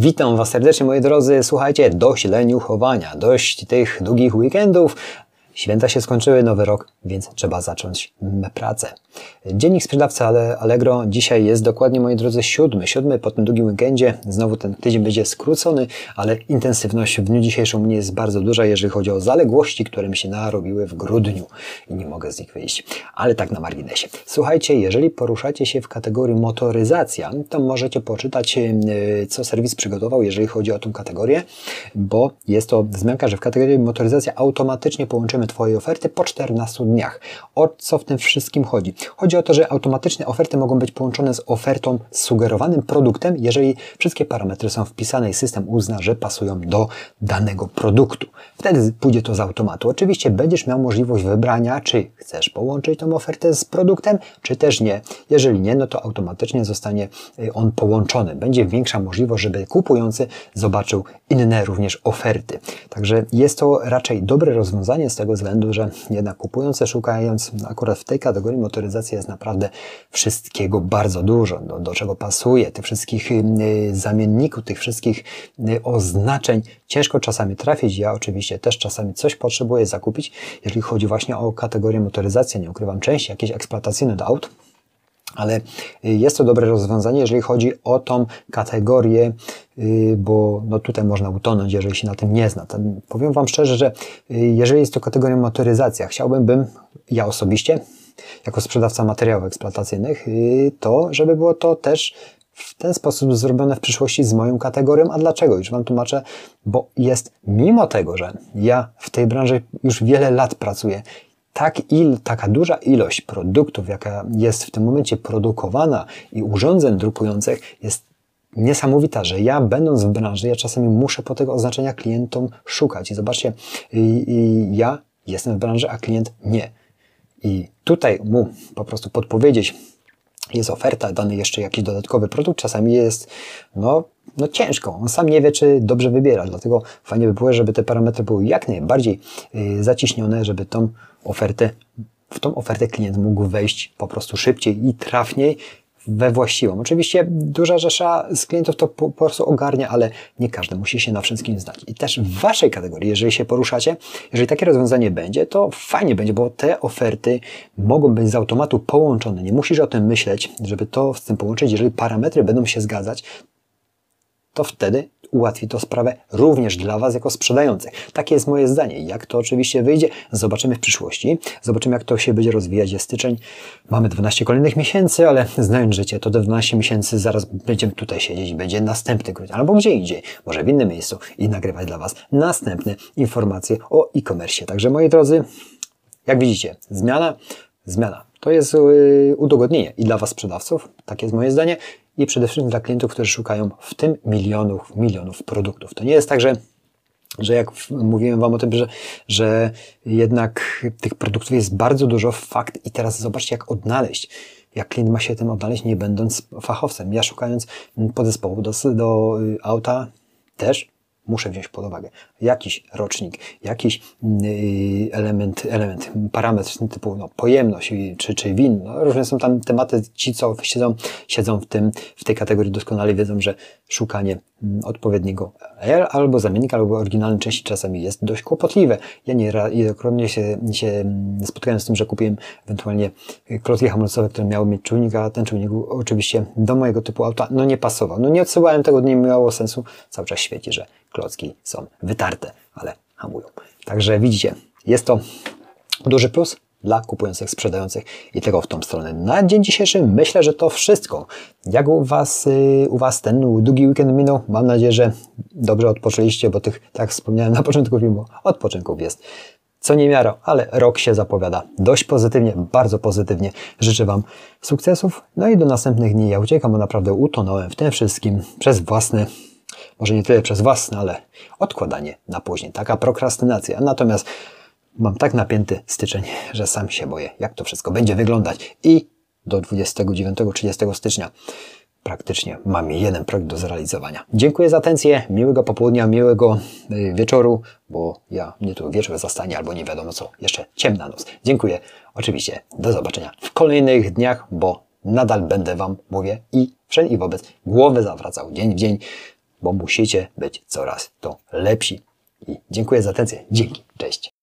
Witam Was serdecznie, moi drodzy. Słuchajcie, dość leniuchowania, dość tych długich weekendów. Święta się skończyły, nowy rok, więc trzeba zacząć pracę. Dziennik sprzedawcy Allegro dzisiaj jest dokładnie, moi drodzy, siódmy. Siódmy po tym długim weekendzie. Znowu ten tydzień będzie skrócony, ale intensywność w dniu dzisiejszym mnie jest bardzo duża, jeżeli chodzi o zaległości, które mi się narobiły w grudniu i nie mogę z nich wyjść. Ale tak na marginesie. Słuchajcie, jeżeli poruszacie się w kategorii motoryzacja, to możecie poczytać, e, co serwis przygotował, jeżeli chodzi o tą kategorię, bo jest to wzmianka, że w kategorii motoryzacja automatycznie połączymy Twojej oferty po 14 dniach. O co w tym wszystkim chodzi? Chodzi o to, że automatyczne oferty mogą być połączone z ofertą sugerowanym produktem, jeżeli wszystkie parametry są wpisane i system uzna, że pasują do danego produktu. Wtedy pójdzie to z automatu. Oczywiście będziesz miał możliwość wybrania, czy chcesz połączyć tą ofertę z produktem, czy też nie. Jeżeli nie, no to automatycznie zostanie y, on połączony. Będzie większa możliwość, żeby kupujący zobaczył inne również oferty. Także jest to raczej dobre rozwiązanie z tego względu, że jednak kupujący szukając akurat w tej kategorii motoryzacji jest naprawdę wszystkiego bardzo dużo, do, do czego pasuje, tych wszystkich y, zamienników, tych wszystkich y, oznaczeń. Ciężko czasami trafić. Ja oczywiście też czasami coś potrzebuję zakupić, jeżeli chodzi właśnie o kategorię motoryzacji. Nie ukrywam części jakieś eksploatacyjne do aut, ale jest to dobre rozwiązanie, jeżeli chodzi o tą kategorię, y, bo no tutaj można utonąć, jeżeli się na tym nie zna. powiem Wam szczerze, że jeżeli jest to kategoria motoryzacja, chciałbym, bym ja osobiście jako sprzedawca materiałów eksploatacyjnych, y, to żeby było to też w ten sposób zrobione w przyszłości z moją kategorią. A dlaczego? Już Wam tłumaczę, bo jest mimo tego, że ja w tej branży już wiele lat pracuję, tak il, taka duża ilość produktów, jaka jest w tym momencie produkowana i urządzeń drukujących jest niesamowita, że ja będąc w branży, ja czasami muszę po tego oznaczenia klientom szukać. I zobaczcie, ja jestem w branży, a klient nie i tutaj mu po prostu podpowiedzieć, jest oferta, dany jeszcze jakiś dodatkowy produkt, czasami jest no, no ciężko. On sam nie wie, czy dobrze wybiera, dlatego fajnie by było, żeby te parametry były jak najbardziej yy, zaciśnione, żeby tą ofertę, w tą ofertę klient mógł wejść po prostu szybciej i trafniej, we właściwą. Oczywiście duża rzesza z klientów to po, po, prostu ogarnia, ale nie każdy musi się na wszystkim znać. I też w Waszej kategorii, jeżeli się poruszacie, jeżeli takie rozwiązanie będzie, to fajnie będzie, bo te oferty mogą być z automatu połączone. Nie musisz o tym myśleć, żeby to z tym połączyć. Jeżeli parametry będą się zgadzać, to wtedy ułatwi to sprawę również dla Was jako sprzedających. Takie jest moje zdanie. Jak to oczywiście wyjdzie, zobaczymy w przyszłości. Zobaczymy, jak to się będzie rozwijać. Jest styczeń. Mamy 12 kolejnych miesięcy, ale znając życie, to te 12 miesięcy zaraz będziemy tutaj siedzieć. Będzie następny krótki, albo gdzie indziej, może w innym miejscu i nagrywać dla Was następne informacje o e-commerce. Także moi drodzy, jak widzicie, zmiana, zmiana. To jest y, udogodnienie i dla Was sprzedawców, takie jest moje zdanie, i przede wszystkim dla klientów, którzy szukają w tym milionów, milionów produktów. To nie jest tak, że że jak mówiłem Wam o tym, że, że jednak tych produktów jest bardzo dużo, fakt i teraz zobaczcie, jak odnaleźć jak klient ma się tym odnaleźć, nie będąc fachowcem. Ja szukając podzespołu do, do y, auta też muszę wziąć pod uwagę jakiś rocznik, jakiś yy, element, element parametr typu no, pojemność czy, czy win. No, różne są tam tematy. Ci, co siedzą, siedzą w, tym, w tej kategorii doskonale wiedzą, że szukanie mm, odpowiedniego albo zamiennika, albo oryginalnej części czasami jest dość kłopotliwe. Ja niejednokrotnie się, się mm, spotkałem z tym, że kupiłem ewentualnie klocki hamulcowe, które miały mieć czujnik, a ten czujnik oczywiście do mojego typu auta no nie pasował. No nie odsyłałem tego, nie miało sensu. Cały czas świeci, że klocki są wytarte, ale hamują. Także widzicie, jest to duży plus dla kupujących, sprzedających i tego w tą stronę. Na dzień dzisiejszy myślę, że to wszystko. Jak u Was, y, u was ten długi weekend minął? Mam nadzieję, że dobrze odpoczęliście, bo tych, tak wspomniałem na początku filmu, odpoczynków jest co niemiara, ale rok się zapowiada dość pozytywnie, bardzo pozytywnie. Życzę Wam sukcesów, no i do następnych dni. Ja uciekam, bo naprawdę utonąłem w tym wszystkim przez własne może nie tyle przez własne, ale odkładanie na później. Taka prokrastynacja. Natomiast mam tak napięty styczeń, że sam się boję, jak to wszystko będzie wyglądać. I do 29-30 stycznia praktycznie mam jeden projekt do zrealizowania. Dziękuję za atencję, miłego popołudnia, miłego y, wieczoru, bo ja mnie tu wieczór zastanie albo nie wiadomo co, jeszcze ciemna noc. Dziękuję. Oczywiście do zobaczenia w kolejnych dniach, bo nadal będę Wam, mówię, i wszędzie i wobec głowy zawracał dzień w dzień bo musicie być coraz to lepsi. I dziękuję za atencję. Dzięki. Cześć.